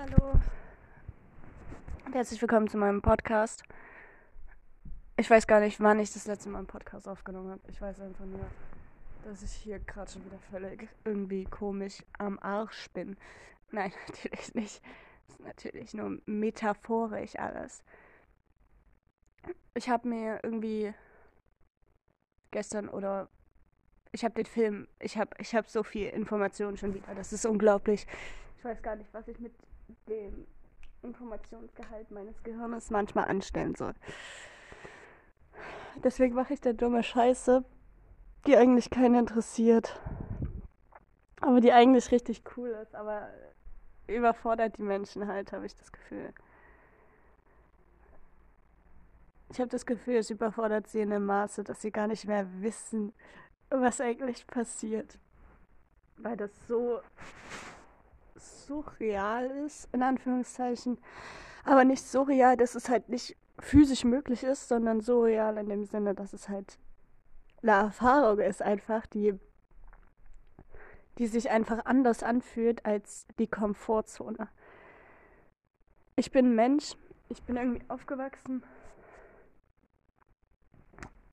Hallo. Und herzlich willkommen zu meinem Podcast. Ich weiß gar nicht, wann ich das letzte Mal einen Podcast aufgenommen habe. Ich weiß einfach nur, dass ich hier gerade schon wieder völlig irgendwie komisch am Arsch bin. Nein, natürlich nicht. Das ist natürlich nur metaphorisch alles. Ich habe mir irgendwie gestern oder ich habe den Film, ich habe ich hab so viel Informationen schon wieder. Das ist unglaublich. Ich weiß gar nicht, was ich mit dem Informationsgehalt meines Gehirnes manchmal anstellen soll. Deswegen mache ich da dumme Scheiße, die eigentlich keinen interessiert. Aber die eigentlich richtig cool ist, aber überfordert die Menschen halt, habe ich das Gefühl. Ich habe das Gefühl, es überfordert sie in einem Maße, dass sie gar nicht mehr wissen, was eigentlich passiert. Weil das so surreal ist, in Anführungszeichen. Aber nicht so real, dass es halt nicht physisch möglich ist, sondern so real in dem Sinne, dass es halt eine Erfahrung ist einfach, die, die sich einfach anders anfühlt als die Komfortzone. Ich bin Mensch, ich bin irgendwie aufgewachsen,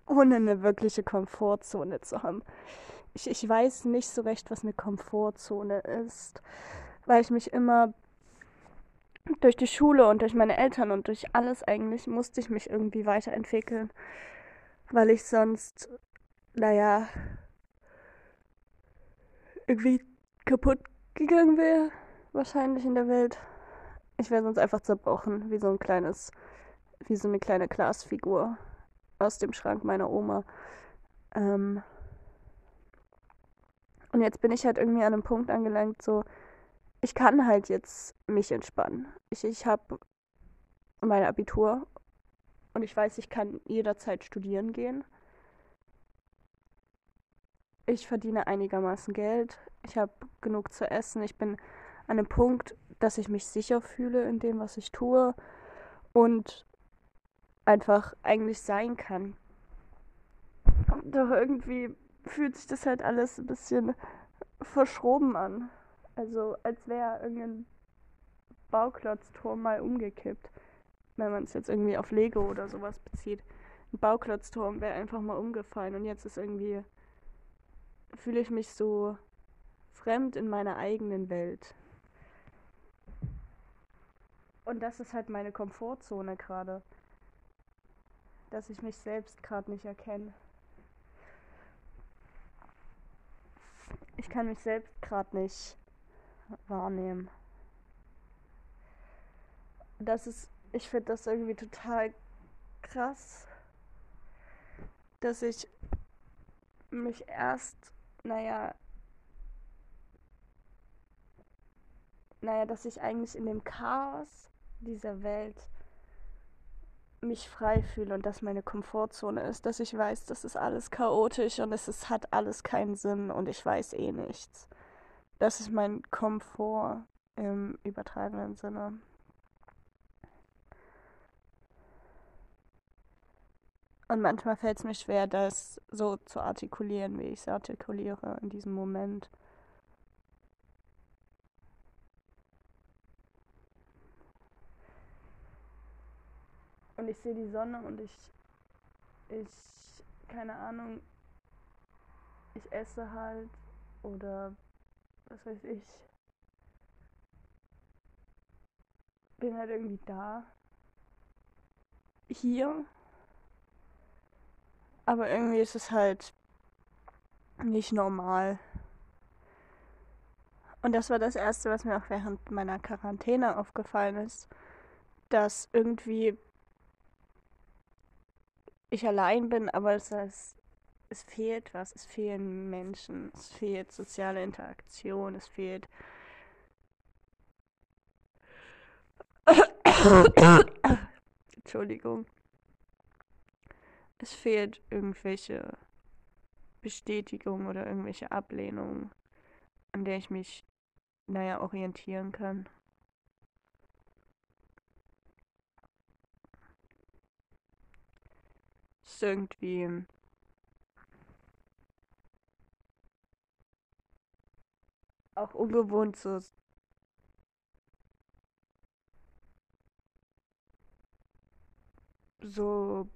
ohne eine wirkliche Komfortzone zu haben. Ich, ich weiß nicht so recht, was eine Komfortzone ist, weil ich mich immer durch die Schule und durch meine Eltern und durch alles eigentlich musste ich mich irgendwie weiterentwickeln, weil ich sonst, naja, irgendwie kaputt gegangen wäre, wahrscheinlich in der Welt. Ich wäre sonst einfach zerbrochen, wie so ein kleines, wie so eine kleine Glasfigur aus dem Schrank meiner Oma. Ähm und jetzt bin ich halt irgendwie an einem Punkt angelangt, so, ich kann halt jetzt mich entspannen. Ich, ich habe mein Abitur und ich weiß, ich kann jederzeit studieren gehen. Ich verdiene einigermaßen Geld. Ich habe genug zu essen. Ich bin an einem Punkt, dass ich mich sicher fühle in dem, was ich tue und einfach eigentlich sein kann. Doch irgendwie fühlt sich das halt alles ein bisschen verschroben an. Also als wäre irgendein Bauklotzturm mal umgekippt. Wenn man es jetzt irgendwie auf Lego oder sowas bezieht. Ein Bauklotzturm wäre einfach mal umgefallen und jetzt ist irgendwie fühle ich mich so fremd in meiner eigenen Welt. Und das ist halt meine Komfortzone gerade. Dass ich mich selbst gerade nicht erkenne. Ich kann mich selbst gerade nicht wahrnehmen. Das ist, ich finde das irgendwie total krass, dass ich mich erst, naja, naja, dass ich eigentlich in dem Chaos dieser Welt mich frei fühle und dass meine Komfortzone ist, dass ich weiß, das ist alles chaotisch und es ist, hat alles keinen Sinn und ich weiß eh nichts. Das ist mein Komfort im übertragenen Sinne. Und manchmal fällt es mir schwer, das so zu artikulieren, wie ich es artikuliere in diesem Moment. Und ich sehe die Sonne und ich, ich, keine Ahnung, ich esse halt oder was weiß ich, bin halt irgendwie da. Hier. Aber irgendwie ist es halt nicht normal. Und das war das Erste, was mir auch während meiner Quarantäne aufgefallen ist, dass irgendwie ich allein bin, aber es ist es fehlt was, es fehlen Menschen, es fehlt soziale Interaktion, es fehlt Entschuldigung. Es fehlt irgendwelche Bestätigung oder irgendwelche Ablehnung, an der ich mich, naja, orientieren kann. Es ist irgendwie auch ungewohnt ist. so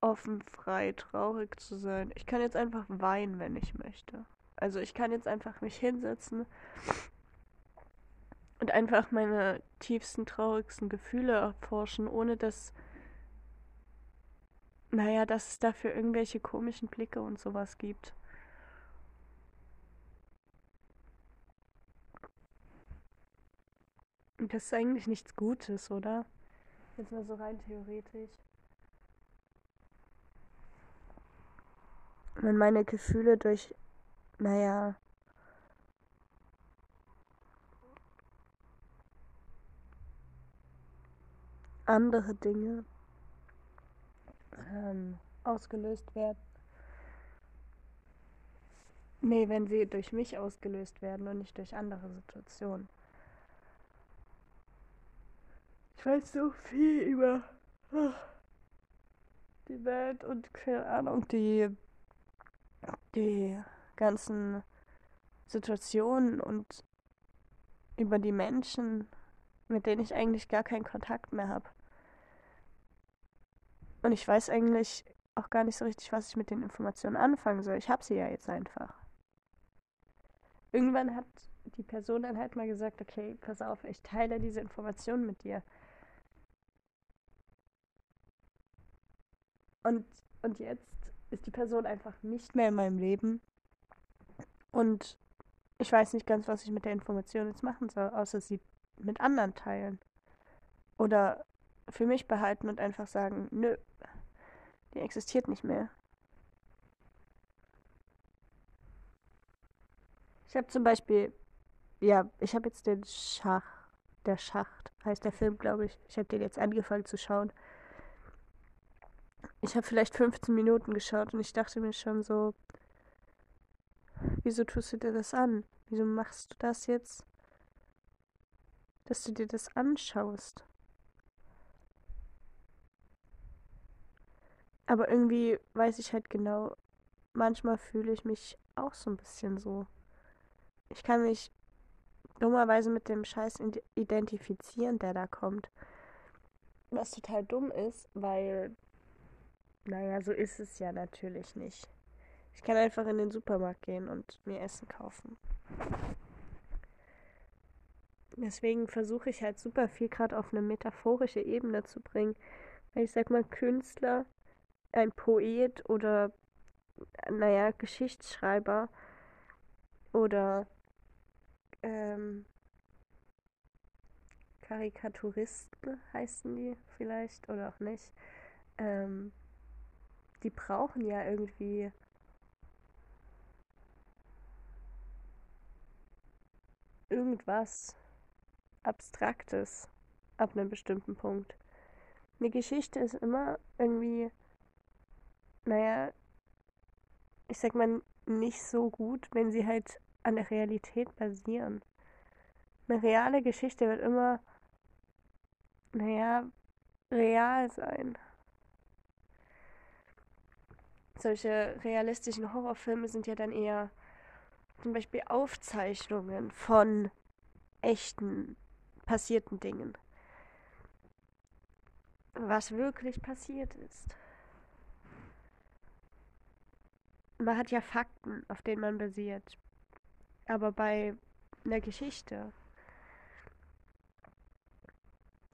offen, frei, traurig zu sein. Ich kann jetzt einfach weinen, wenn ich möchte. Also ich kann jetzt einfach mich hinsetzen und einfach meine tiefsten, traurigsten Gefühle erforschen, ohne dass, naja, dass es dafür irgendwelche komischen Blicke und sowas gibt. Das ist eigentlich nichts Gutes, oder? Jetzt mal so rein theoretisch. Wenn meine Gefühle durch, naja, andere Dinge ähm, ausgelöst werden. Nee, wenn sie durch mich ausgelöst werden und nicht durch andere Situationen. Ich weiß so viel über ah, die Welt und keine Ahnung, die, die ganzen Situationen und über die Menschen, mit denen ich eigentlich gar keinen Kontakt mehr habe. Und ich weiß eigentlich auch gar nicht so richtig, was ich mit den Informationen anfangen soll. Ich habe sie ja jetzt einfach. Irgendwann hat die Person dann halt mal gesagt, okay, pass auf, ich teile diese Informationen mit dir. Und, und jetzt ist die Person einfach nicht mehr in meinem Leben. Und ich weiß nicht ganz, was ich mit der Information jetzt machen soll, außer sie mit anderen teilen. Oder für mich behalten und einfach sagen, nö, die existiert nicht mehr. Ich habe zum Beispiel, ja, ich habe jetzt den Schach, der Schacht, heißt der Film, glaube ich. Ich habe den jetzt angefangen zu schauen. Ich habe vielleicht 15 Minuten geschaut und ich dachte mir schon so, wieso tust du dir das an? Wieso machst du das jetzt? Dass du dir das anschaust. Aber irgendwie weiß ich halt genau, manchmal fühle ich mich auch so ein bisschen so. Ich kann mich dummerweise mit dem Scheiß identifizieren, der da kommt. Was total dumm ist, weil naja, so ist es ja natürlich nicht. Ich kann einfach in den Supermarkt gehen und mir Essen kaufen. Deswegen versuche ich halt super viel gerade auf eine metaphorische Ebene zu bringen. Weil ich sag mal, Künstler, ein Poet oder, naja, Geschichtsschreiber oder ähm, Karikaturisten heißen die vielleicht oder auch nicht. Ähm, die brauchen ja irgendwie irgendwas Abstraktes ab einem bestimmten Punkt. Eine Geschichte ist immer irgendwie, naja, ich sag mal, nicht so gut, wenn sie halt an der Realität basieren. Eine reale Geschichte wird immer, naja, real sein solche realistischen Horrorfilme sind ja dann eher zum Beispiel Aufzeichnungen von echten passierten Dingen. Was wirklich passiert ist. Man hat ja Fakten, auf denen man basiert. Aber bei einer Geschichte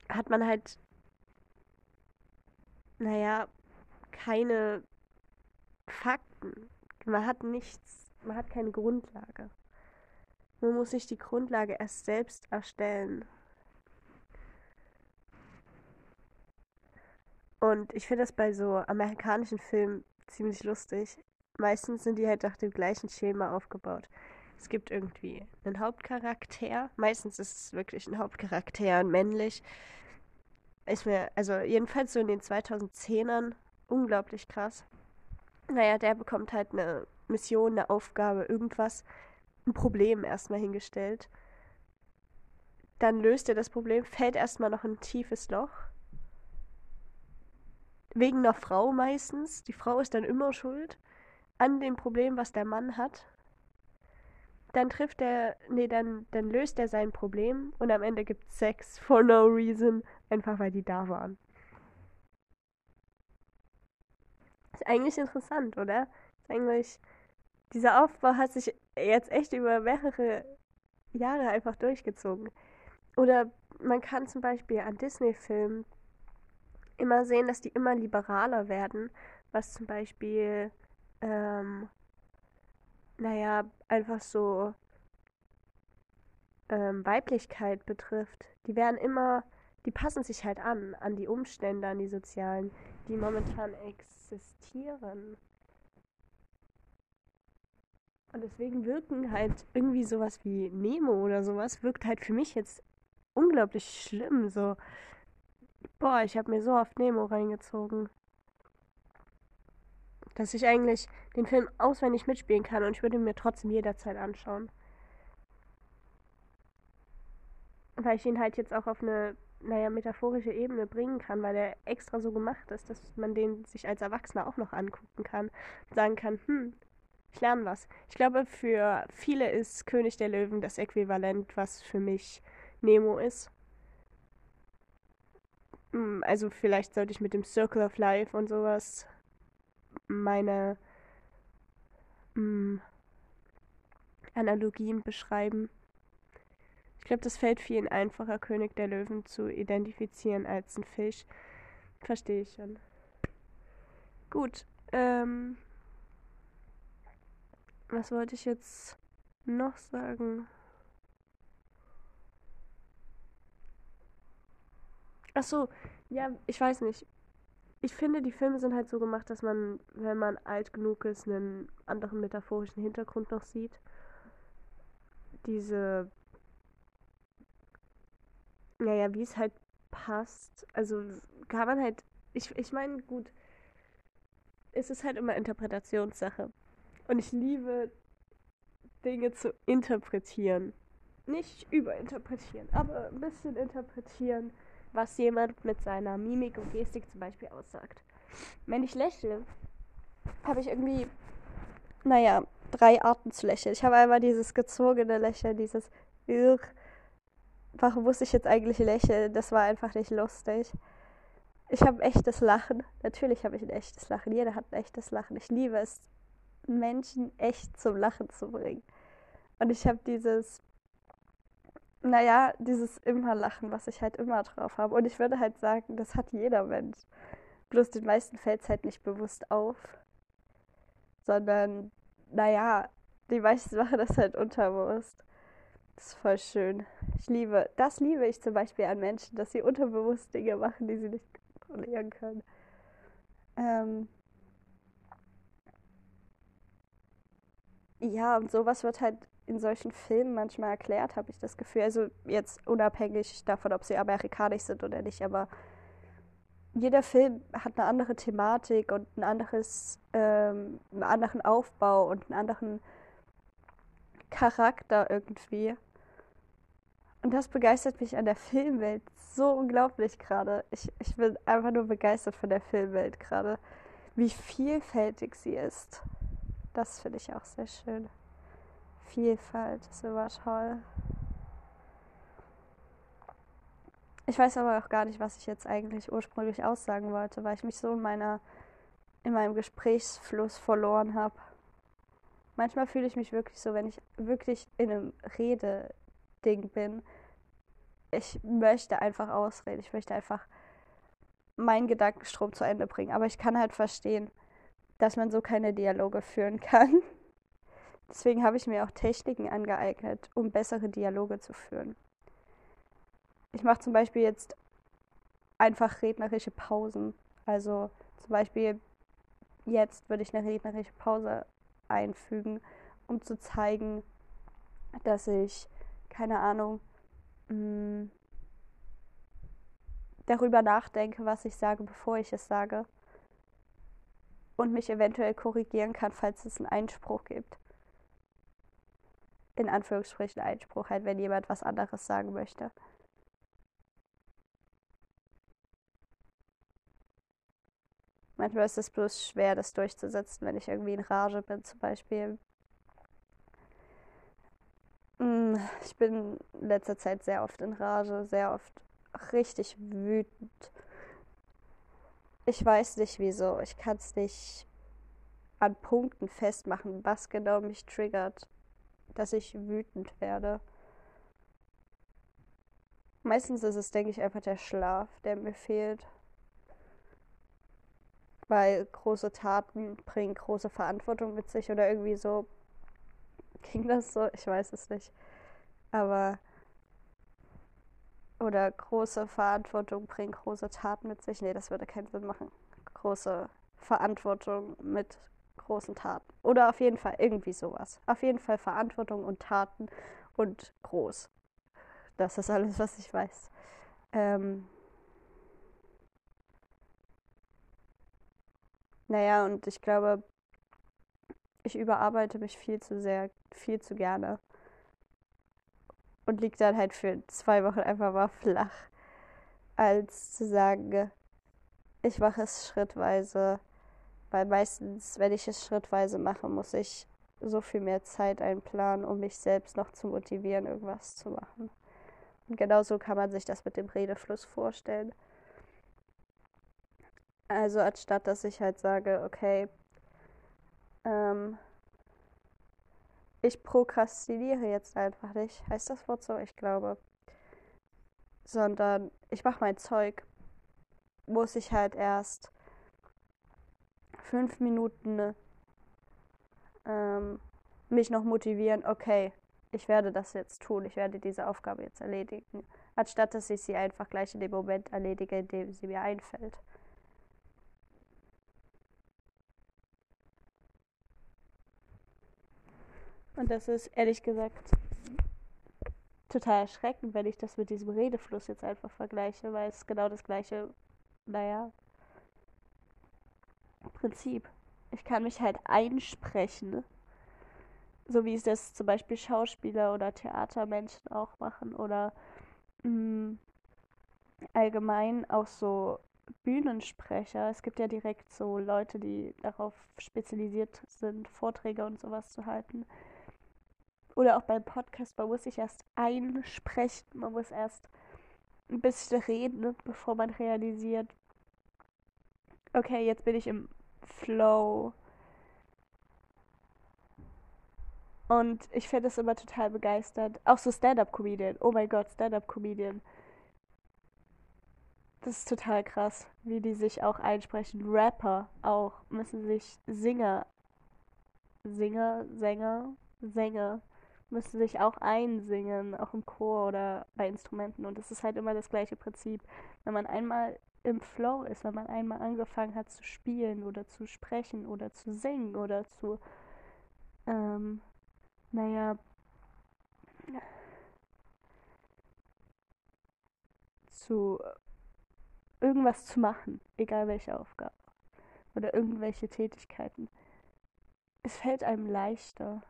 hat man halt, naja, keine Fakten. Man hat nichts, man hat keine Grundlage. Man muss sich die Grundlage erst selbst erstellen. Und ich finde das bei so amerikanischen Filmen ziemlich lustig. Meistens sind die halt nach dem gleichen Schema aufgebaut. Es gibt irgendwie einen Hauptcharakter. Meistens ist es wirklich ein Hauptcharakter, männlich. Ist mir, also jedenfalls so in den 2010ern, unglaublich krass naja, der bekommt halt eine Mission, eine Aufgabe, irgendwas, ein Problem erstmal hingestellt. Dann löst er das Problem, fällt erstmal noch in ein tiefes Loch. Wegen einer Frau meistens. Die Frau ist dann immer schuld an dem Problem, was der Mann hat. Dann trifft er, nee, dann, dann löst er sein Problem und am Ende gibt es Sex for no reason, einfach weil die da waren. Ist eigentlich interessant, oder? Ist eigentlich, dieser Aufbau hat sich jetzt echt über mehrere Jahre einfach durchgezogen. Oder man kann zum Beispiel an Disney-Filmen immer sehen, dass die immer liberaler werden, was zum Beispiel, ähm, naja, einfach so ähm, Weiblichkeit betrifft. Die werden immer, die passen sich halt an, an die Umstände, an die sozialen, die momentan existieren. Und deswegen wirken halt irgendwie sowas wie Nemo oder sowas, wirkt halt für mich jetzt unglaublich schlimm. So, boah, ich habe mir so oft Nemo reingezogen. Dass ich eigentlich den Film auswendig mitspielen kann und ich würde ihn mir trotzdem jederzeit anschauen. Weil ich ihn halt jetzt auch auf eine, naja, metaphorische Ebene bringen kann, weil er extra so gemacht ist, dass man den sich als Erwachsener auch noch angucken kann. Und sagen kann, hm, ich lerne was. Ich glaube, für viele ist König der Löwen das Äquivalent, was für mich Nemo ist. Hm, also vielleicht sollte ich mit dem Circle of Life und sowas meine mh, hm, Analogien beschreiben. Ich glaube, das fällt vielen einfacher, König der Löwen zu identifizieren als ein Fisch. Verstehe ich schon. Gut. Ähm, was wollte ich jetzt noch sagen? Ach so, ja, ich weiß nicht. Ich finde, die Filme sind halt so gemacht, dass man, wenn man alt genug ist, einen anderen metaphorischen Hintergrund noch sieht. Diese, naja, wie es halt passt. Also kann man halt, ich, ich meine, gut, es ist halt immer Interpretationssache. Und ich liebe Dinge zu interpretieren. Nicht überinterpretieren, aber ein bisschen interpretieren, was jemand mit seiner Mimik und Gestik zum Beispiel aussagt. Wenn ich lächle, habe ich irgendwie, naja, drei Arten zu lächeln. Ich habe einmal dieses gezogene Lächeln, dieses Irr. Warum muss ich jetzt eigentlich lächeln? Das war einfach nicht lustig. Ich habe ein echtes Lachen. Natürlich habe ich ein echtes Lachen. Jeder hat ein echtes Lachen. Ich liebe es, Menschen echt zum Lachen zu bringen. Und ich habe dieses, naja, dieses immer Lachen, was ich halt immer drauf habe. Und ich würde halt sagen, das hat jeder Mensch. Bloß den meisten fällt es halt nicht bewusst auf. Sondern, naja, die meisten machen das halt unterbewusst. Das ist voll schön. Ich liebe, das liebe ich zum Beispiel an Menschen, dass sie unterbewusst Dinge machen, die sie nicht kontrollieren können. Ähm, Ja, und sowas wird halt in solchen Filmen manchmal erklärt, habe ich das Gefühl. Also jetzt unabhängig davon, ob sie amerikanisch sind oder nicht, aber jeder Film hat eine andere Thematik und ein anderes, ähm, einen anderen Aufbau und einen anderen Charakter irgendwie. Und das begeistert mich an der Filmwelt so unglaublich gerade. Ich, ich bin einfach nur begeistert von der Filmwelt gerade. Wie vielfältig sie ist. Das finde ich auch sehr schön. Vielfalt ist immer toll. Ich weiß aber auch gar nicht, was ich jetzt eigentlich ursprünglich aussagen wollte, weil ich mich so in meiner in meinem Gesprächsfluss verloren habe. Manchmal fühle ich mich wirklich so, wenn ich wirklich in einem Rededing bin. Ich möchte einfach ausreden. Ich möchte einfach meinen Gedankenstrom zu Ende bringen. Aber ich kann halt verstehen, dass man so keine Dialoge führen kann. Deswegen habe ich mir auch Techniken angeeignet, um bessere Dialoge zu führen. Ich mache zum Beispiel jetzt einfach rednerische Pausen. Also zum Beispiel jetzt würde ich eine rednerische Pause einfügen, um zu zeigen, dass ich, keine Ahnung, mm, darüber nachdenke, was ich sage, bevor ich es sage und mich eventuell korrigieren kann, falls es einen Einspruch gibt. In Anführungsstrichen Einspruch, halt, wenn jemand was anderes sagen möchte. Manchmal ist es bloß schwer, das durchzusetzen, wenn ich irgendwie in Rage bin, zum Beispiel. Hm, ich bin in letzter Zeit sehr oft in Rage, sehr oft richtig wütend. ich weiß nicht wieso. Ich kann es nicht an Punkten festmachen, was genau mich triggert, dass ich wütend werde. Meistens ist es, denke ich, einfach der Schlaf, der mir fehlt. Weil große Taten bringen große Verantwortung mit sich oder irgendwie so. Ging das so? Ich weiß es nicht. Aber. Oder große Verantwortung bringen große Taten mit sich. Nee, das würde keinen Sinn machen. Große Verantwortung mit großen Taten. Oder auf jeden Fall irgendwie sowas. Auf jeden Fall Verantwortung und Taten und groß. Das ist alles, was ich weiß. Ähm naja, und ich glaube, ich überarbeite mich viel zu sehr, viel zu gerne. Und liege dann halt für zwei Wochen einfach mal flach. Als zu sagen, ich mache es schrittweise. Weil meistens, wenn ich es schrittweise mache, muss ich so viel mehr Zeit einplanen, um mich selbst noch zu motivieren, irgendwas zu machen. Und genauso kann man sich das mit dem Redefluss vorstellen. Also anstatt dass ich halt sage, okay, ähm, ich prokrastiniere jetzt einfach nicht, heißt das Wort so? Ich glaube. Sondern ich mache mein Zeug, muss ich halt erst fünf Minuten ähm, mich noch motivieren, okay, ich werde das jetzt tun, ich werde diese Aufgabe jetzt erledigen, anstatt dass ich sie einfach gleich in dem Moment erledige, in dem sie mir einfällt. Und das ist ehrlich gesagt total erschreckend, wenn ich das mit diesem Redefluss jetzt einfach vergleiche, weil es genau das gleiche, naja, Prinzip. Ich kann mich halt einsprechen so wie es das zum Beispiel Schauspieler oder Theatermenschen auch machen oder mh, mm, allgemein auch so Bühnensprecher. Es gibt ja direkt so Leute, die darauf spezialisiert sind, Vorträge und sowas zu halten. Oder auch beim Podcast, man muss sich erst einsprechen, man muss erst ein bisschen reden, bevor man realisiert, okay, jetzt bin ich im Flow Und ich finde es immer total begeistert. Auch so Stand-up-Comedian. Oh mein Gott, Stand-up-Comedian. Das ist total krass, wie die sich auch einsprechen. Rapper auch müssen sich Singer, Singer, Sänger, Sänger müssen sich auch einsingen, auch im Chor oder bei Instrumenten. Und es ist halt immer das gleiche Prinzip. Wenn man einmal im Flow ist, wenn man einmal angefangen hat zu spielen oder zu sprechen oder zu singen oder zu ähm, naja, zu irgendwas zu machen, egal welche Aufgabe oder irgendwelche Tätigkeiten. Es fällt einem leichter.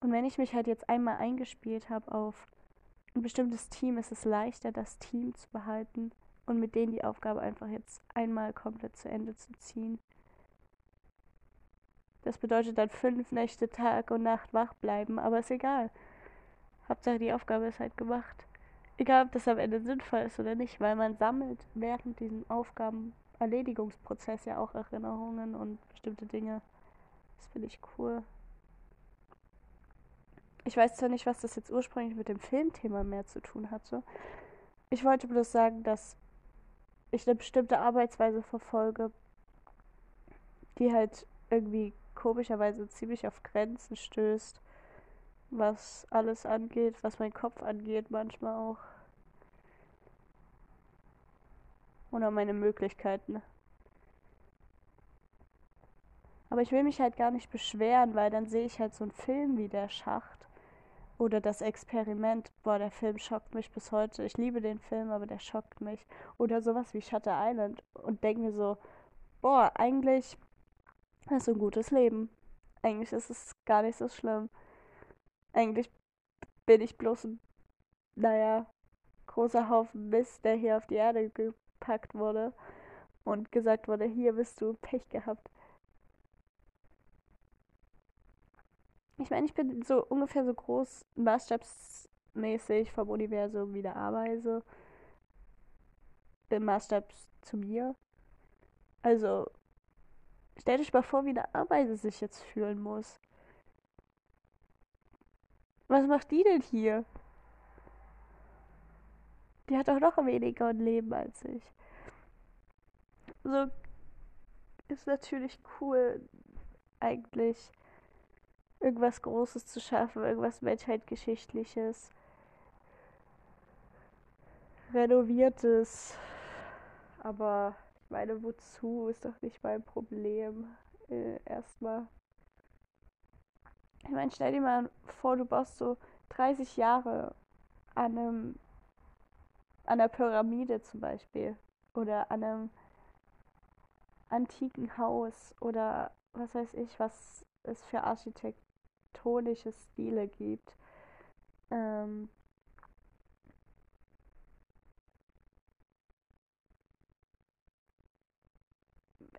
Und wenn ich mich halt jetzt einmal eingespielt habe auf ein bestimmtes Team, ist es leichter, das Team zu behalten und mit denen die Aufgabe einfach jetzt einmal komplett zu Ende zu ziehen. Das bedeutet dann fünf Nächte Tag und Nacht wach bleiben, aber ist egal. Hauptsache die Aufgabe ist halt gemacht. Egal, ob das am Ende sinnvoll ist oder nicht, weil man sammelt während diesem Aufgabenerledigungsprozess ja auch Erinnerungen und bestimmte Dinge. Das finde ich cool. Ich weiß zwar nicht, was das jetzt ursprünglich mit dem Filmthema mehr zu tun hatte. Ich wollte bloß sagen, dass ich eine bestimmte Arbeitsweise verfolge, die halt irgendwie komischerweise ziemlich auf Grenzen stößt, was alles angeht, was mein Kopf angeht, manchmal auch. Oder meine Möglichkeiten. Aber ich will mich halt gar nicht beschweren, weil dann sehe ich halt so einen Film wie der Schacht oder das Experiment. Boah, der Film schockt mich bis heute. Ich liebe den Film, aber der schockt mich. Oder sowas wie Shutter Island und denke mir so, boah, eigentlich ist ein gutes Leben. Eigentlich ist es gar nicht so schlimm. Eigentlich bin ich bloß ein, naja, großer Haufen Mist, der hier auf die Erde gepackt wurde und gesagt wurde, hier bist du Pech gehabt. Ich meine, ich bin so ungefähr so groß, maßstabsmäßig vom Universum wie der Ameise. im Maßstab zu mir. Also, stell dich mal vor, wie eine Ameise sich jetzt fühlen muss. Was macht die denn hier? Die hat doch noch weniger Leben als ich. So ist natürlich cool, eigentlich irgendwas Großes zu schaffen, irgendwas Menschheitgeschichtliches, Renoviertes. Aber ich meine, wozu ist doch nicht mein Problem. Äh, erstmal. Ich meine, stell dir mal vor, du baust so 30 Jahre an einem an der Pyramide zum Beispiel oder an einem antiken Haus oder was weiß ich, was es für architektonische Stile gibt. Ähm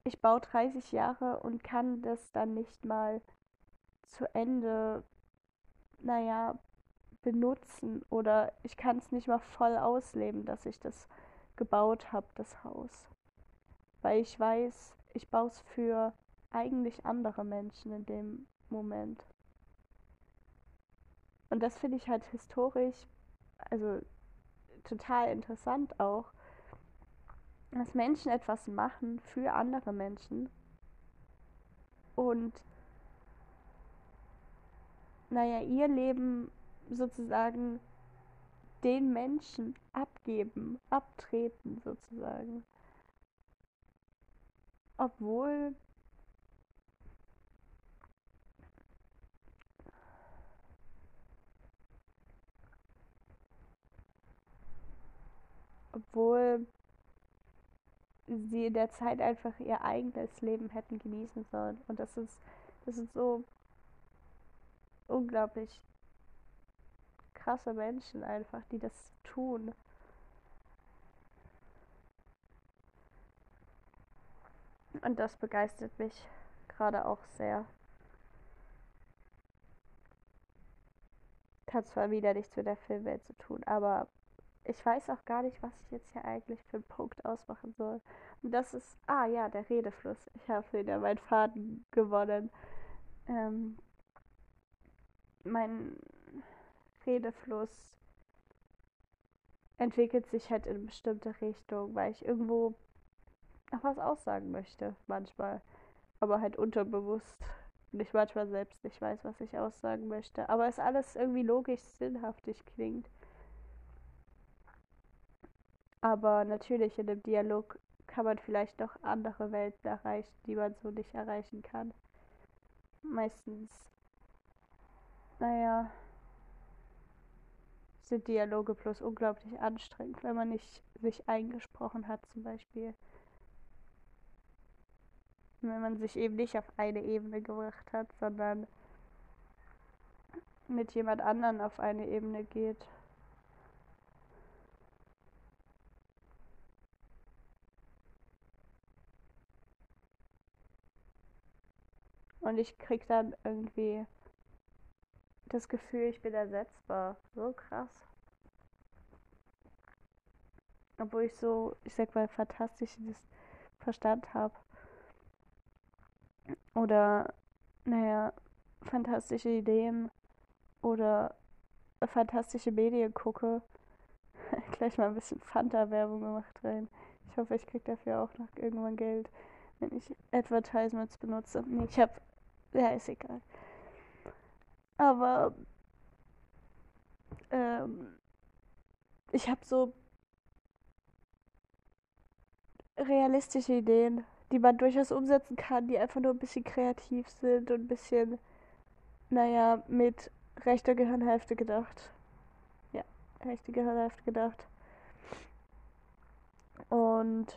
ich baue 30 Jahre und kann das dann nicht mal zu Ende, naja, benutzen oder ich kann es nicht mal voll ausleben, dass ich das gebaut habe, das Haus. Weil ich weiß, ich baue es für eigentlich andere Menschen in dem Moment. Und das finde ich halt historisch, also total interessant auch, dass Menschen etwas machen für andere Menschen und naja, ihr Leben sozusagen den Menschen abgeben, abtreten sozusagen. Obwohl obwohl sie in der Zeit einfach ihr eigenes Leben hätten genießen sollen. Und das ist, das ist so unglaublich krasse Menschen einfach, die das tun. Und das begeistert mich gerade auch sehr. Hat zwar wieder nichts mit der Filmwelt zu tun, aber ich weiß auch gar nicht, was ich jetzt hier eigentlich für einen Punkt ausmachen soll. Und das ist, ah ja, der Redefluss. Ich habe wieder meinen Faden gewonnen. Ähm, mein Redefluss entwickelt sich halt in eine bestimmte Richtung, weil ich irgendwo noch was aussagen möchte, manchmal. Aber halt unterbewusst. Und ich manchmal selbst nicht weiß, was ich aussagen möchte. Aber es alles irgendwie logisch sinnhaftig klingt. Aber natürlich in dem Dialog kann man vielleicht noch andere Welten erreichen, die man so nicht erreichen kann. Meistens, naja, sind Dialoge bloß unglaublich anstrengend, wenn man nicht sich eingesprochen hat zum Beispiel. Wenn man sich eben nicht auf eine Ebene gebracht hat, sondern mit jemand anderen auf eine Ebene geht. Und ich krieg dann irgendwie das Gefühl, ich bin ersetzbar. So krass. Obwohl ich so, ich sag mal, fantastisches Verstand habe. Oder, naja, fantastische Ideen oder fantastische Medien gucke. Gleich mal ein bisschen Fanta-Werbung gemacht rein. Ich hoffe, ich krieg dafür auch noch irgendwann Geld, wenn ich Advertisements benutze. Nee, ich hab. Ja, ist egal. Aber ähm, ich habe so realistische Ideen, die man durchaus umsetzen kann, die einfach nur ein bisschen kreativ sind und ein bisschen, naja, mit rechter Gehirnhälfte gedacht. Ja, rechte Gehirnhälfte gedacht. Und,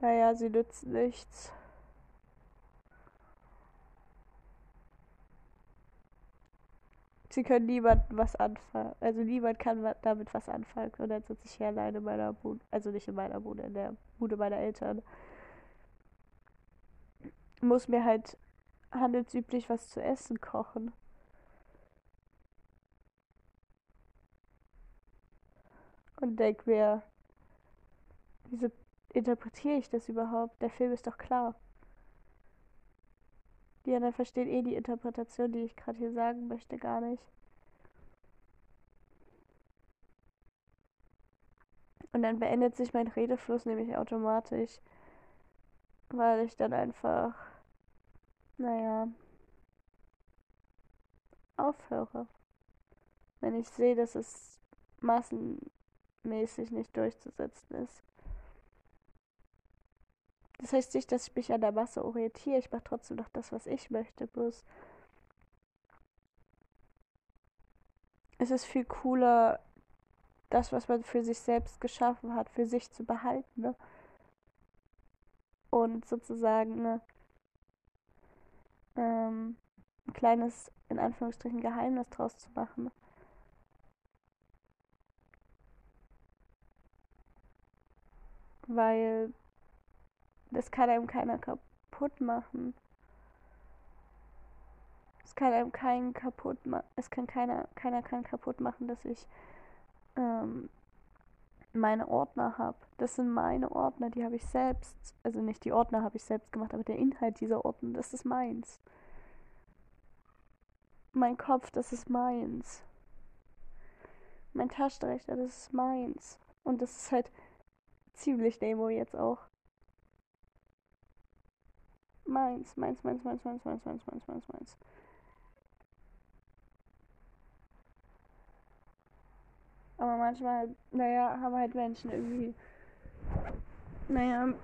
naja, sie nützen nichts. Sie können niemandem was anfangen. Also niemand kann damit was anfangen. Und dann sitze ich hier alleine in meiner Bude. Also nicht in meiner Bude, in der Bude meiner Eltern. Muss mir halt handelsüblich was zu essen kochen. Und denk mir, Wieso interpretiere ich das überhaupt? Der Film ist doch klar. Die anderen verstehen eh die Interpretation, die ich gerade hier sagen möchte, gar nicht. Und dann beendet sich mein Redefluss nämlich automatisch, weil ich dann einfach, naja, aufhöre. Wenn ich sehe, dass es massenmäßig nicht durchzusetzen ist. Das heißt nicht, dass ich mich an der Masse orientiere. Ich mache trotzdem noch das, was ich möchte. Bloß es ist viel cooler, das, was man für sich selbst geschaffen hat, für sich zu behalten. Ne? Und sozusagen ne, ähm, ein kleines, in Anführungsstrichen, Geheimnis draus zu machen. Weil das kann einem keiner kaputt machen. Es kann einem keinen kaputt machen. Es kann keiner, keiner kann kaputt machen, dass ich ähm, meine Ordner habe. Das sind meine Ordner, die habe ich selbst, also nicht die Ordner habe ich selbst gemacht, aber der Inhalt dieser Ordner, das ist meins. Mein Kopf, das ist meins. Mein Taschenrechner, das ist meins. Und das ist halt ziemlich Nemo jetzt auch. Meins, meins, meins, meins, meins, meins, meins, meins, meins, meins. Aber manchmal, naja, haben halt Menschen irgendwie, naja,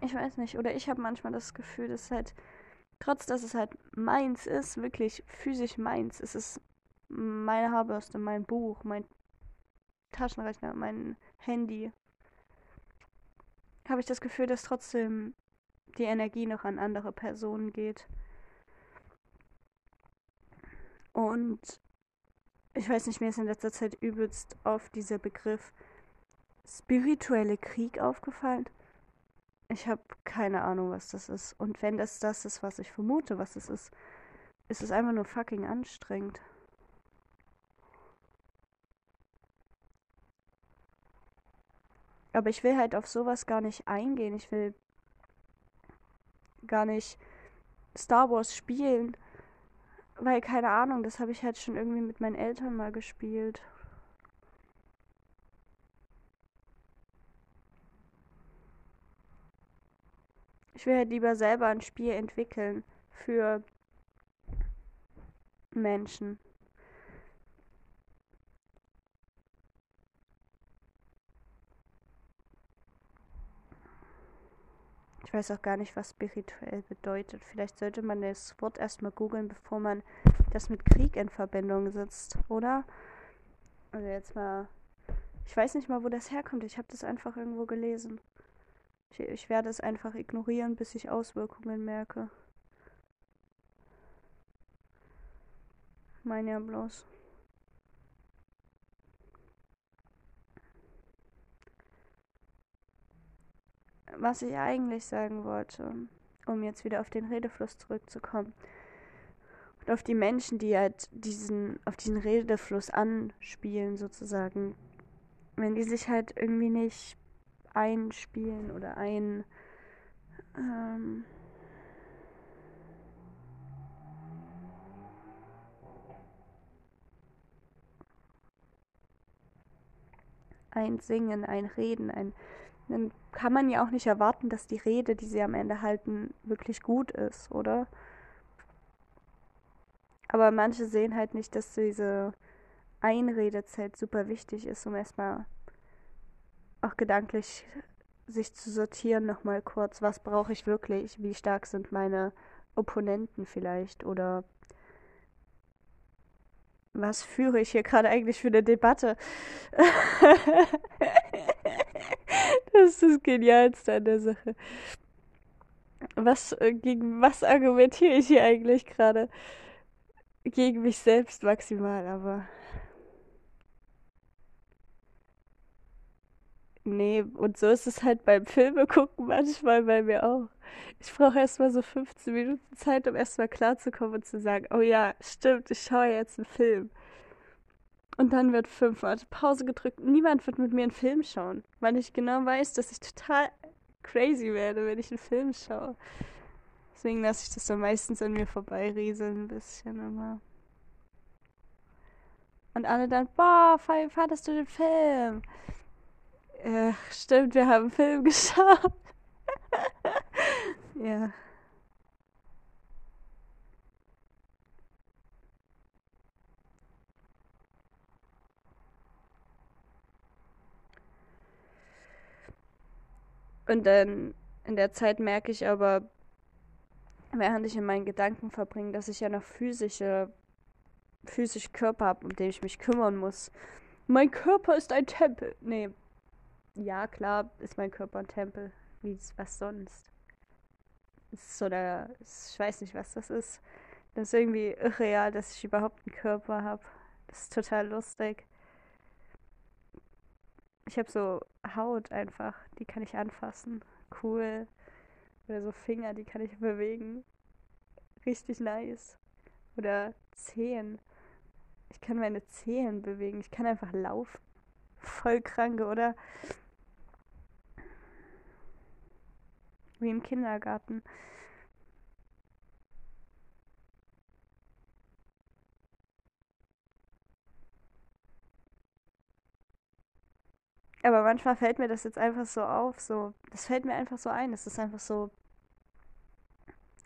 ich weiß nicht, oder ich habe manchmal das Gefühl, dass halt, trotz dass es halt meins ist, wirklich physisch meins, es ist meine Haarbürste, mein Buch, mein Taschenrechner, mein Handy, habe ich das Gefühl, dass trotzdem die Energie noch an andere Personen geht. Und ich weiß nicht, mir ist in letzter Zeit übelst auf dieser Begriff spirituelle Krieg aufgefallen. Ich habe keine Ahnung, was das ist. Und wenn das das ist, was ich vermute, was es ist, ist es einfach nur fucking anstrengend. Aber ich will halt auf sowas gar nicht eingehen. Ich will gar nicht Star Wars spielen. Weil, keine Ahnung, das habe ich halt schon irgendwie mit meinen Eltern mal gespielt. Ich will halt lieber selber ein Spiel entwickeln für Menschen. Ich weiß auch gar nicht, was spirituell bedeutet. Vielleicht sollte man das Wort erstmal googeln, bevor man das mit Krieg in Verbindung setzt, oder? Also jetzt mal. Ich weiß nicht mal, wo das herkommt. Ich habe das einfach irgendwo gelesen. Ich, ich werde es einfach ignorieren, bis ich Auswirkungen merke. Meine ja bloß. Was ich eigentlich sagen wollte, um jetzt wieder auf den Redefluss zurückzukommen. Und auf die Menschen, die halt diesen, auf diesen Redefluss anspielen, sozusagen. Wenn die sich halt irgendwie nicht einspielen oder ein. Ähm, ein Singen, ein Reden, ein dann kann man ja auch nicht erwarten, dass die Rede, die sie am Ende halten, wirklich gut ist, oder? Aber manche sehen halt nicht, dass diese Einredezeit super wichtig ist, um erstmal auch gedanklich sich zu sortieren, nochmal kurz, was brauche ich wirklich, wie stark sind meine Opponenten vielleicht oder was führe ich hier gerade eigentlich für eine Debatte? das ist das Genialste an der Sache. Was, äh, gegen was argumentiere ich hier eigentlich gerade? Gegen mich selbst maximal, aber. Nee, und so ist es halt beim Filme gucken manchmal bei mir auch. Ich brauche erstmal so 15 Minuten Zeit, um erstmal klarzukommen und zu sagen, oh ja, stimmt, ich schaue jetzt einen Film. Und dann wird fünfmal Pause gedrückt. Niemand wird mit mir einen Film schauen, weil ich genau weiß, dass ich total crazy werde, wenn ich einen Film schaue. Deswegen lasse ich das dann meistens an mir vorbeirieseln ein bisschen immer. Und alle dann, boah, fandest du den Film? Ja, stimmt, wir haben einen Film geschaut. ja. Und dann in der Zeit merke ich aber, während ich in meinen Gedanken verbringe, dass ich ja noch physische, physische Körper habe, um den ich mich kümmern muss. Mein Körper ist ein Tempel. Nee. Ja, klar, ist mein Körper ein Tempel. Wie was sonst? ist so der. Ich weiß nicht, was das ist. Das ist irgendwie irreal, dass ich überhaupt einen Körper habe. Das ist total lustig. Ich habe so Haut einfach, die kann ich anfassen. Cool. Oder so Finger, die kann ich bewegen. Richtig nice. Oder Zehen. Ich kann meine Zehen bewegen. Ich kann einfach laufen. Voll kranke, oder? Wie im Kindergarten. Aber manchmal fällt mir das jetzt einfach so auf, so, das fällt mir einfach so ein. Es ist einfach so,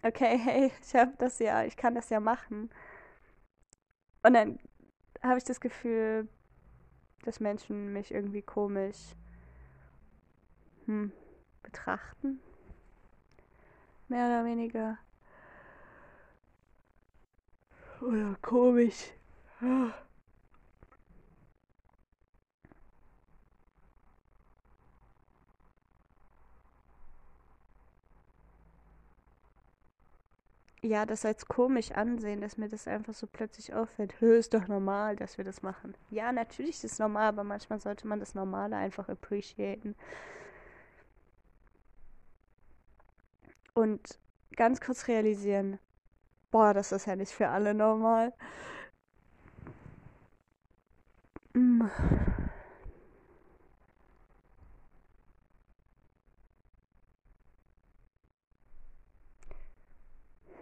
okay, hey, ich habe das ja, ich kann das ja machen. Und dann habe ich das Gefühl, dass Menschen mich irgendwie komisch hm, betrachten. Mehr oder weniger. Oder komisch. Ja, das als komisch ansehen, dass mir das einfach so plötzlich auffällt. Hö, ist doch normal, dass wir das machen. Ja, natürlich ist es normal, aber manchmal sollte man das Normale einfach appreciaten. Und ganz kurz realisieren, boah, das ist ja nicht für alle normal. Mm.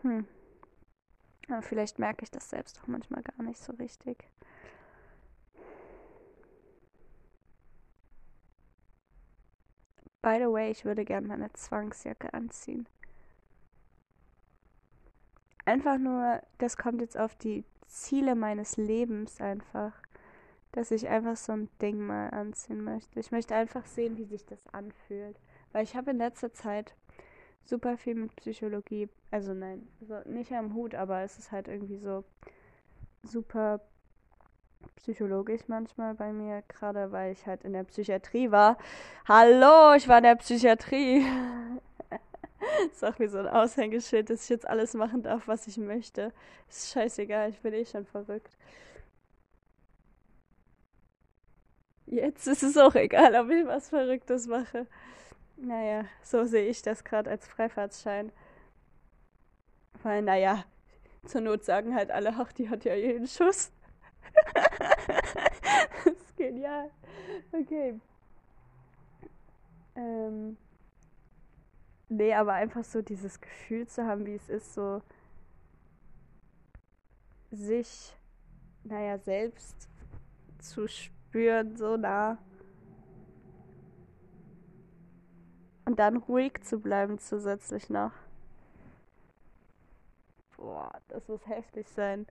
Hm. Aber vielleicht merke ich das selbst auch manchmal gar nicht so richtig. By the way, ich würde gerne meine Zwangsjacke anziehen. Einfach nur, das kommt jetzt auf die Ziele meines Lebens einfach, dass ich einfach so ein Ding mal anziehen möchte. Ich möchte einfach sehen, wie sich das anfühlt. Weil ich habe in letzter Zeit super viel mit Psychologie, also nein, also nicht am Hut, aber es ist halt irgendwie so super psychologisch manchmal bei mir, gerade weil ich halt in der Psychiatrie war. Hallo, ich war in der Psychiatrie. ist auch wie so ein Aushängeschild, dass ich jetzt alles machen darf, was ich möchte. Ist scheißegal, ich bin eh schon verrückt. Jetzt ist es auch egal, ob ich was Verrücktes mache. Naja, so sehe ich das gerade als Freifahrtsschein. Weil, naja, zur Not sagen halt alle, ach, die hat ja jeden Schuss. das ist genial. Okay. Ähm. Nee, aber einfach so dieses Gefühl zu haben, wie es ist, so sich, naja, selbst zu spüren, so nah Und dann ruhig zu bleiben zusätzlich noch. Boah, das muss heftig sein.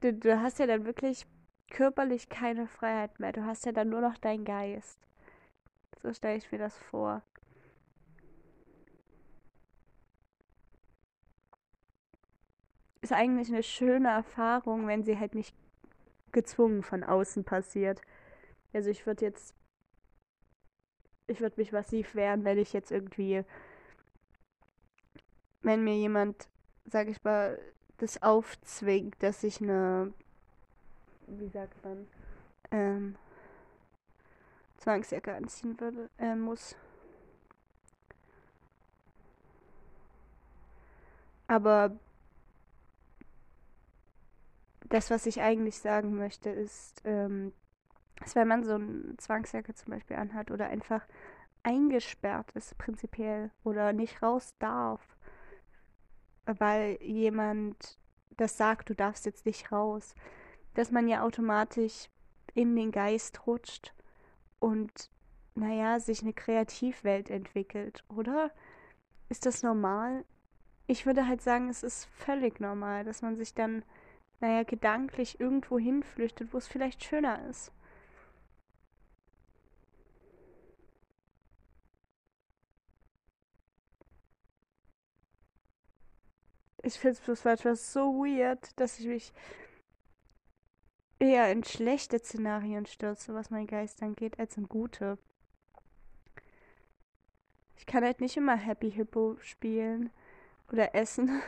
Du, du hast ja dann wirklich körperlich keine Freiheit mehr. Du hast ja dann nur noch deinen Geist. So stelle ich mir das vor. Ist eigentlich eine schöne Erfahrung, wenn sie halt nicht gezwungen von außen passiert. Also ich würde jetzt ich würde mich massiv wehren, wenn ich jetzt irgendwie, wenn mir jemand, sag ich mal, das aufzwingt, dass ich eine, wie sagt man, ähm, Zwangsjacke anziehen würde, äh, muss. Aber das, was ich eigentlich sagen möchte, ist, ähm, dass wenn man so eine Zwangsjacke zum Beispiel anhat oder einfach eingesperrt ist prinzipiell oder nicht raus darf, weil jemand das sagt, du darfst jetzt nicht raus, dass man ja automatisch in den Geist rutscht und naja, sich eine Kreativwelt entwickelt, oder? Ist das normal? Ich würde halt sagen, es ist völlig normal, dass man sich dann, naja, gedanklich irgendwo hinflüchtet, wo es vielleicht schöner ist. Ich finde es etwas so weird, dass ich mich eher in schlechte Szenarien stürze, was mein Geist angeht, als in gute. Ich kann halt nicht immer Happy Hippo spielen oder essen.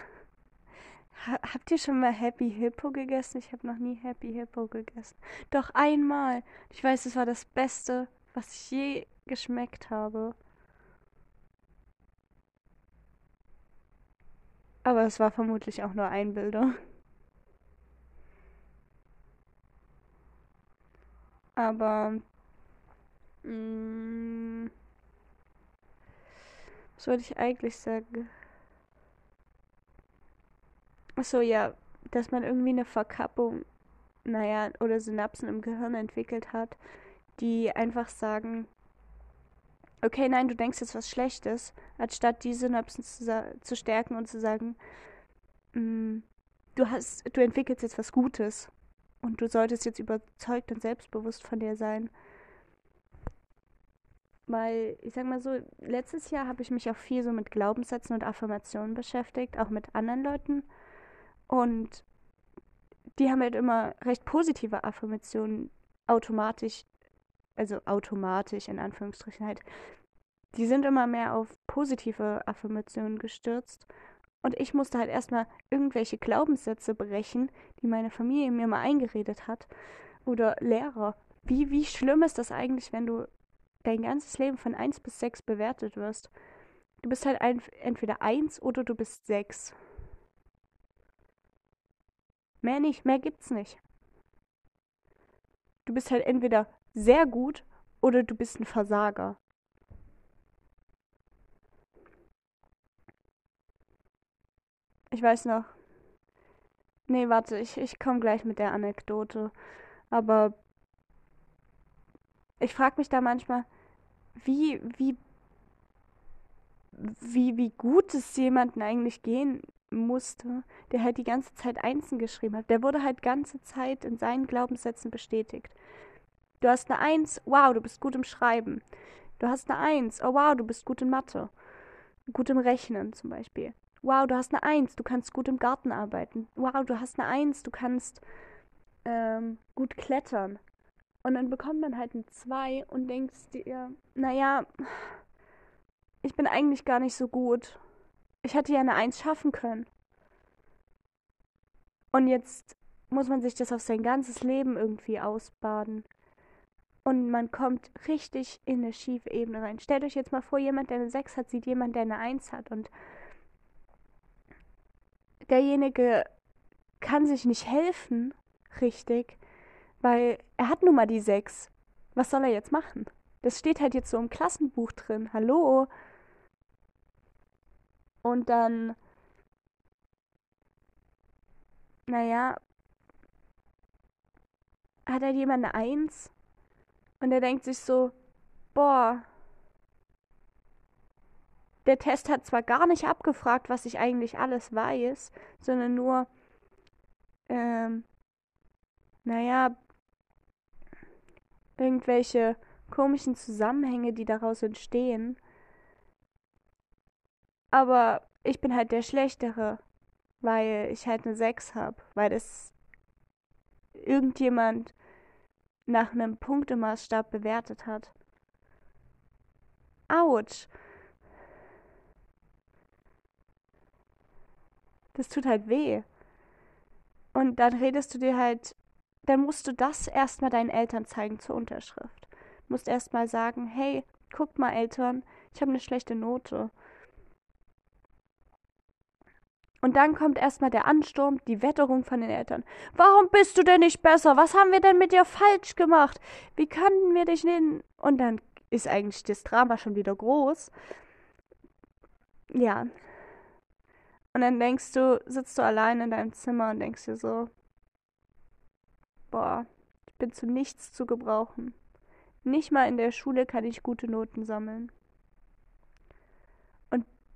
Habt ihr schon mal Happy Hippo gegessen? Ich habe noch nie Happy Hippo gegessen. Doch einmal. Ich weiß, es war das Beste, was ich je geschmeckt habe. Aber es war vermutlich auch nur Einbildung. Aber. Mh, mm, was wollte ich eigentlich sagen? Achso, ja, dass man irgendwie eine Verkappung, naja, oder Synapsen im Gehirn entwickelt hat, die einfach sagen, okay, nein, du denkst jetzt was Schlechtes, anstatt die Synapsen zu, zu stärken und zu sagen, mm, du hast, du entwickelst jetzt was Gutes und du solltest jetzt überzeugt und selbstbewusst von dir sein. Weil, ich sag mal so, letztes Jahr habe ich mich auch viel so mit Glaubenssätzen und Affirmationen beschäftigt, auch mit anderen Leuten. Und die haben halt immer recht positive Affirmationen automatisch, also automatisch in Anführungsstrichen halt, die sind immer mehr auf positive Affirmationen gestürzt. Und ich musste halt erstmal irgendwelche Glaubenssätze brechen, die meine Familie mir mal eingeredet hat. Oder Lehrer. Wie, wie schlimm ist das eigentlich, wenn du dein ganzes Leben von 1 bis 6 bewertet wirst? Du bist halt ein, entweder 1 oder du bist 6. Mehr nicht, mehr gibt's nicht. Du bist halt entweder sehr gut oder du bist ein Versager. Ich weiß noch. Nee, warte, ich, ich komme gleich mit der Anekdote. Aber ich frage mich da manchmal, wie, wie, wie, wie gut es jemanden eigentlich gehen musste, der halt die ganze Zeit Einsen geschrieben hat. Der wurde halt ganze Zeit in seinen Glaubenssätzen bestätigt. Du hast eine Eins, wow, du bist gut im Schreiben. Du hast eine Eins, oh wow, du bist gut in Mathe. Gut im Rechnen zum Beispiel. Wow, du hast eine Eins, du kannst gut im Garten arbeiten. Wow, du hast eine Eins, du kannst ähm, gut klettern. Und dann bekommt man halt ein Zwei und denkst dir, naja, ich bin eigentlich gar nicht so gut. Ich hätte ja eine Eins schaffen können. Und jetzt muss man sich das auf sein ganzes Leben irgendwie ausbaden. Und man kommt richtig in eine schiefe Ebene rein. Stellt euch jetzt mal vor, jemand, der eine 6 hat, sieht jemand, der eine 1 hat. Und derjenige kann sich nicht helfen, richtig, weil er hat nun mal die sechs. Was soll er jetzt machen? Das steht halt jetzt so im Klassenbuch drin. Hallo? Und dann, naja, hat halt jemand eine Eins und er denkt sich so, boah, der Test hat zwar gar nicht abgefragt, was ich eigentlich alles weiß, sondern nur, ähm, naja, irgendwelche komischen Zusammenhänge, die daraus entstehen. Aber ich bin halt der Schlechtere, weil ich halt eine 6 habe, weil das irgendjemand nach einem Punktemaßstab bewertet hat. Autsch. Das tut halt weh. Und dann redest du dir halt, dann musst du das erstmal deinen Eltern zeigen zur Unterschrift. Du musst erstmal sagen, hey, guckt mal Eltern, ich habe eine schlechte Note. Und dann kommt erstmal der Ansturm, die Wetterung von den Eltern. Warum bist du denn nicht besser? Was haben wir denn mit dir falsch gemacht? Wie können wir dich nehmen? Und dann ist eigentlich das Drama schon wieder groß. Ja. Und dann denkst du, sitzt du allein in deinem Zimmer und denkst dir so, boah, ich bin zu nichts zu gebrauchen. Nicht mal in der Schule kann ich gute Noten sammeln.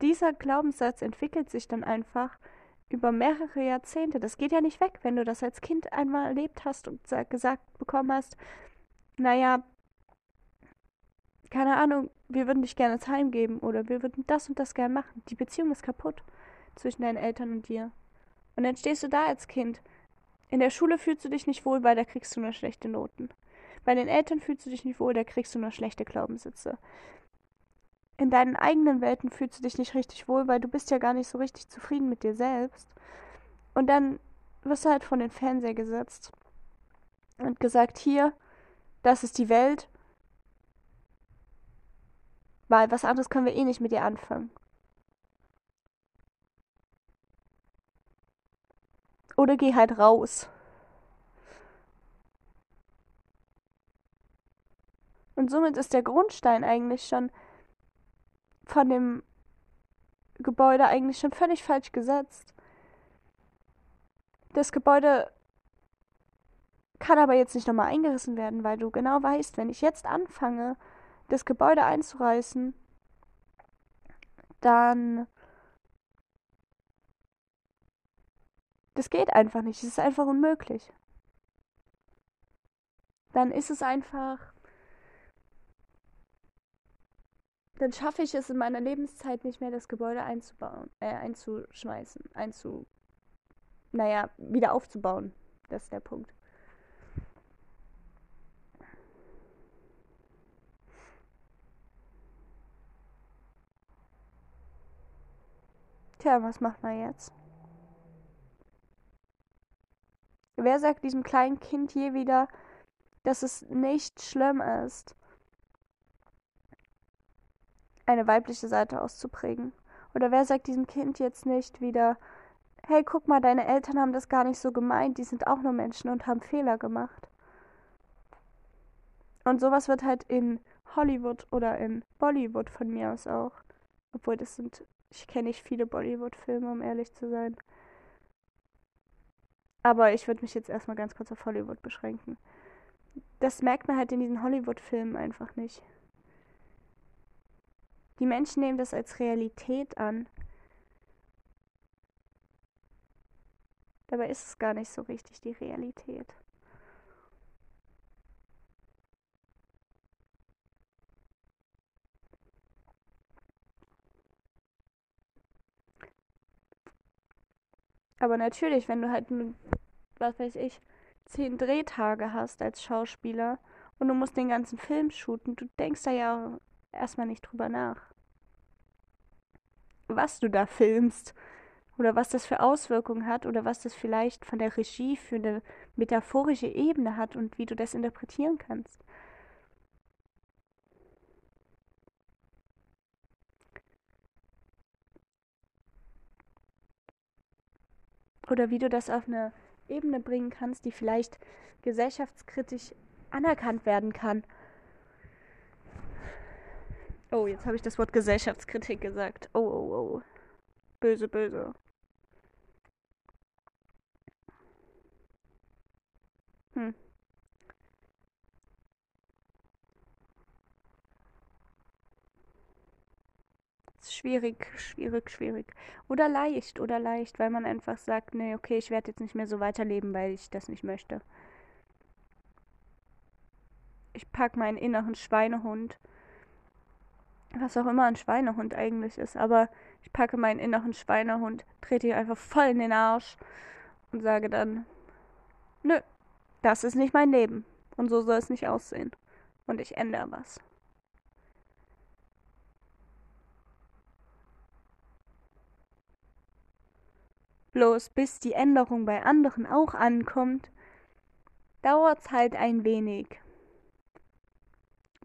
Dieser Glaubenssatz entwickelt sich dann einfach über mehrere Jahrzehnte. Das geht ja nicht weg, wenn du das als Kind einmal erlebt hast und gesagt bekommen hast, naja, keine Ahnung, wir würden dich gerne ins Heim geben oder wir würden das und das gerne machen. Die Beziehung ist kaputt zwischen deinen Eltern und dir. Und dann stehst du da als Kind. In der Schule fühlst du dich nicht wohl, weil da kriegst du nur schlechte Noten. Bei den Eltern fühlst du dich nicht wohl, da kriegst du nur schlechte Glaubenssitze. In deinen eigenen Welten fühlst du dich nicht richtig wohl, weil du bist ja gar nicht so richtig zufrieden mit dir selbst. Und dann wirst du halt von den Fernseher gesetzt und gesagt, hier, das ist die Welt, weil was anderes können wir eh nicht mit dir anfangen. Oder geh halt raus. Und somit ist der Grundstein eigentlich schon von dem Gebäude eigentlich schon völlig falsch gesetzt. Das Gebäude kann aber jetzt nicht nochmal eingerissen werden, weil du genau weißt, wenn ich jetzt anfange, das Gebäude einzureißen, dann Das geht einfach nicht. Es ist einfach unmöglich. Dann ist es einfach. Dann schaffe ich es in meiner Lebenszeit nicht mehr, das Gebäude einzubauen, äh, einzuschmeißen, einzu. Naja, wieder aufzubauen. Das ist der Punkt. Tja, was macht man jetzt? Wer sagt diesem kleinen Kind hier wieder, dass es nicht schlimm ist, eine weibliche Seite auszuprägen? Oder wer sagt diesem Kind jetzt nicht wieder, hey, guck mal, deine Eltern haben das gar nicht so gemeint, die sind auch nur Menschen und haben Fehler gemacht. Und sowas wird halt in Hollywood oder in Bollywood von mir aus auch. Obwohl das sind, ich kenne nicht viele Bollywood-Filme, um ehrlich zu sein. Aber ich würde mich jetzt erstmal ganz kurz auf Hollywood beschränken. Das merkt man halt in diesen Hollywood-Filmen einfach nicht. Die Menschen nehmen das als Realität an. Dabei ist es gar nicht so richtig die Realität. Aber natürlich, wenn du halt, was weiß ich, zehn Drehtage hast als Schauspieler und du musst den ganzen Film shooten, du denkst da ja erstmal nicht drüber nach. Was du da filmst oder was das für Auswirkungen hat oder was das vielleicht von der Regie für eine metaphorische Ebene hat und wie du das interpretieren kannst. oder wie du das auf eine Ebene bringen kannst, die vielleicht gesellschaftskritisch anerkannt werden kann. Oh, jetzt habe ich das Wort Gesellschaftskritik gesagt. Oh, oh, oh. Böse, böse. Hm. schwierig, schwierig, schwierig. Oder leicht, oder leicht, weil man einfach sagt, nee, okay, ich werde jetzt nicht mehr so weiterleben, weil ich das nicht möchte. Ich packe meinen inneren Schweinehund, was auch immer ein Schweinehund eigentlich ist, aber ich packe meinen inneren Schweinehund, trete ihn einfach voll in den Arsch und sage dann, nö, das ist nicht mein Leben und so soll es nicht aussehen. Und ich ändere was. Bloß bis die Änderung bei anderen auch ankommt, dauert's halt ein wenig.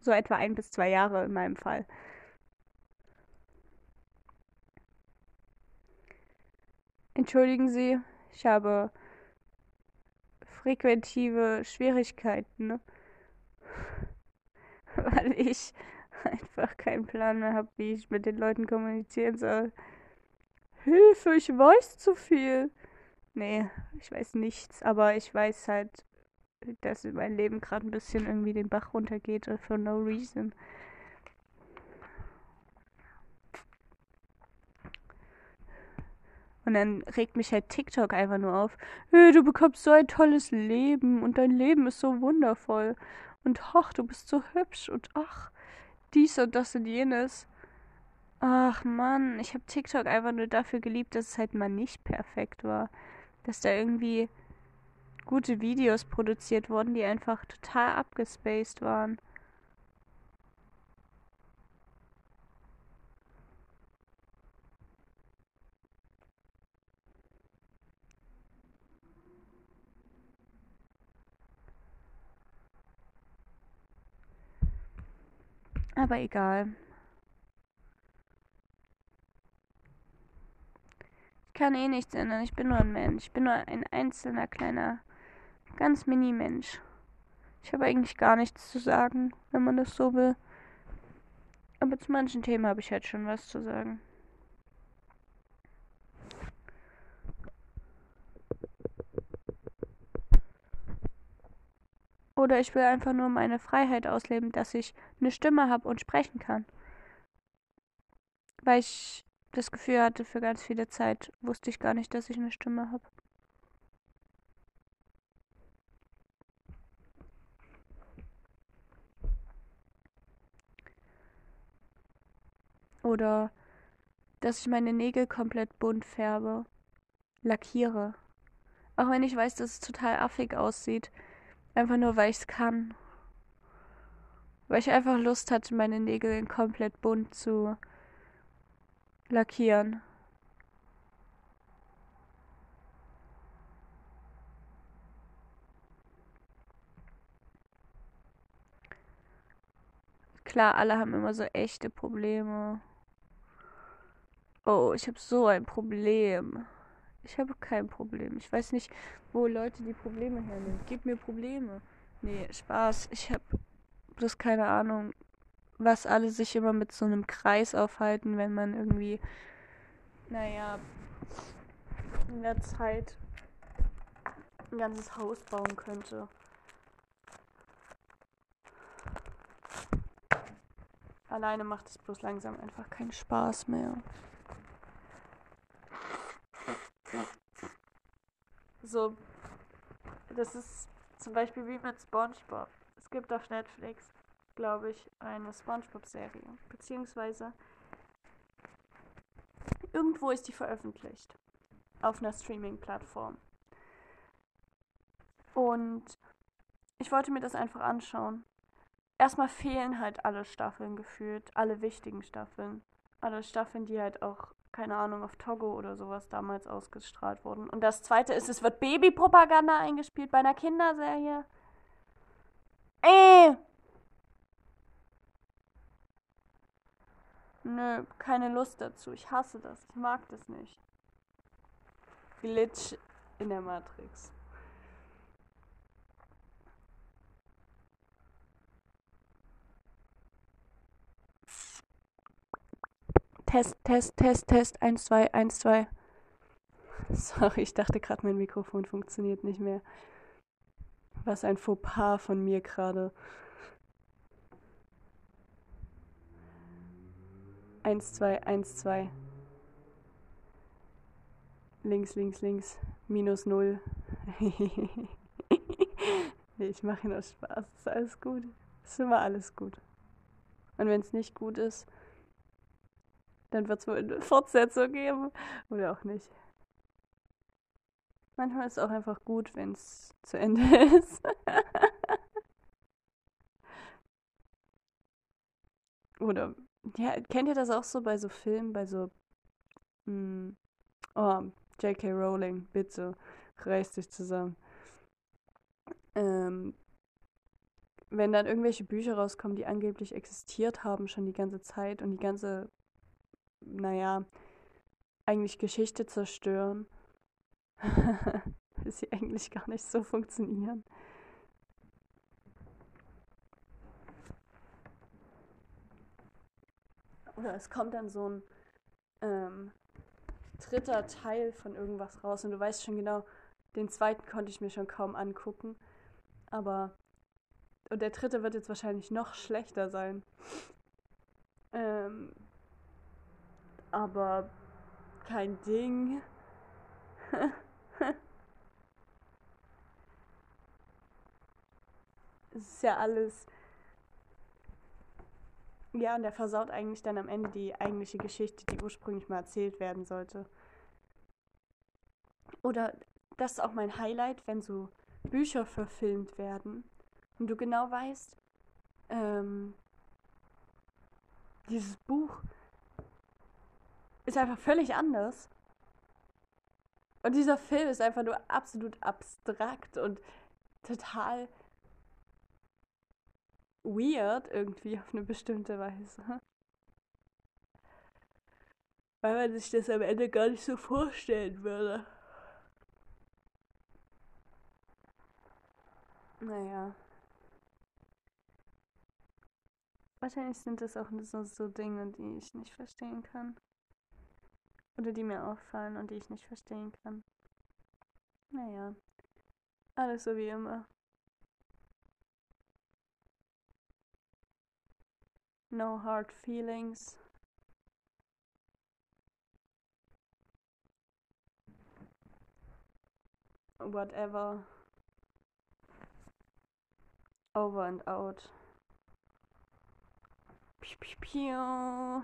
So etwa ein bis zwei Jahre in meinem Fall. Entschuldigen Sie, ich habe frequentive Schwierigkeiten, ne? weil ich einfach keinen Plan mehr habe, wie ich mit den Leuten kommunizieren soll. Hilfe, ich weiß zu viel. Nee, ich weiß nichts, aber ich weiß halt, dass mein Leben gerade ein bisschen irgendwie den Bach runtergeht for no reason. Und dann regt mich halt TikTok einfach nur auf. Hey, du bekommst so ein tolles Leben und dein Leben ist so wundervoll. Und ach, du bist so hübsch und ach, dies und das und jenes. Ach Mann, ich habe TikTok einfach nur dafür geliebt, dass es halt mal nicht perfekt war. Dass da irgendwie gute Videos produziert wurden, die einfach total abgespaced waren. Aber egal. Ich kann eh nichts ändern. Ich bin nur ein Mensch. Ich bin nur ein einzelner kleiner, ganz Mini-Mensch. Ich habe eigentlich gar nichts zu sagen, wenn man das so will. Aber zu manchen Themen habe ich halt schon was zu sagen. Oder ich will einfach nur meine Freiheit ausleben, dass ich eine Stimme habe und sprechen kann. Weil ich das Gefühl hatte, für ganz viele Zeit wusste ich gar nicht, dass ich eine Stimme habe. Oder dass ich meine Nägel komplett bunt färbe, lackiere. Auch wenn ich weiß, dass es total affig aussieht. Einfach nur, weil ich es kann. Weil ich einfach Lust hatte, meine Nägel komplett bunt zu lackieren. Klar, alle haben immer so echte Probleme. Oh, ich habe so ein Problem. Ich habe kein Problem. Ich weiß nicht, wo Leute die Probleme hernehmen. Gib mir Probleme. Nee, Spaß. Ich habe bloß keine Ahnung, was alle sich immer mit so einem Kreis aufhalten, wenn man irgendwie, naja, in der Zeit ein ganzes Haus bauen könnte. Alleine macht es bloß langsam einfach keinen Spaß mehr. So, das ist zum Beispiel wie mit SpongeBob. Es gibt auf Netflix, glaube ich, eine SpongeBob-Serie. Beziehungsweise irgendwo ist die veröffentlicht. Auf einer Streaming-Plattform. Und ich wollte mir das einfach anschauen. Erstmal fehlen halt alle Staffeln gefühlt, alle wichtigen Staffeln. Alle Staffeln, die halt auch keine Ahnung, auf Togo oder sowas damals ausgestrahlt wurden. Und das zweite ist, es wird Babypropaganda eingespielt bei einer Kinderserie. Äh! Nö, keine Lust dazu. Ich hasse das. Ich mag das nicht. Glitch in der Matrix. Test, Test, Test, Test, 1, 2, 1, 2. Sorry, ich dachte gerade, mein Mikrofon funktioniert nicht mehr. Was ein Fauxpas von mir gerade. Eins, zwei, eins, zwei. Links, links, links. Minus null. nee, ich mache nur Spaß. Ist alles gut. Ist immer alles gut. Und wenn es nicht gut ist, dann wird es wohl eine Fortsetzung geben. Oder auch nicht. Manchmal ist es auch einfach gut, wenn es zu Ende ist. Oder, ja, kennt ihr das auch so bei so Filmen, bei so, mh, hm, oh, J.K. Rowling, bitte, reiß dich zusammen. Ähm, wenn dann irgendwelche Bücher rauskommen, die angeblich existiert haben schon die ganze Zeit und die ganze naja, eigentlich Geschichte zerstören sie eigentlich gar nicht so funktionieren. Oder es kommt dann so ein ähm, dritter Teil von irgendwas raus und du weißt schon genau, den zweiten konnte ich mir schon kaum angucken. Aber. Und der dritte wird jetzt wahrscheinlich noch schlechter sein. Ähm, aber kein Ding. es ist ja alles. Ja, und der versaut eigentlich dann am Ende die eigentliche Geschichte, die ursprünglich mal erzählt werden sollte. Oder das ist auch mein Highlight, wenn so Bücher verfilmt werden und du genau weißt, ähm, dieses Buch ist einfach völlig anders. Und dieser Film ist einfach nur absolut abstrakt und total weird irgendwie auf eine bestimmte Weise. Weil man sich das am Ende gar nicht so vorstellen würde. Naja. Wahrscheinlich sind das auch so, so Dinge, die ich nicht verstehen kann. Oder die mir auffallen und die ich nicht verstehen kann. Naja. Alles so wie immer. No hard feelings. Whatever. Over and out. Pew, pew, pew.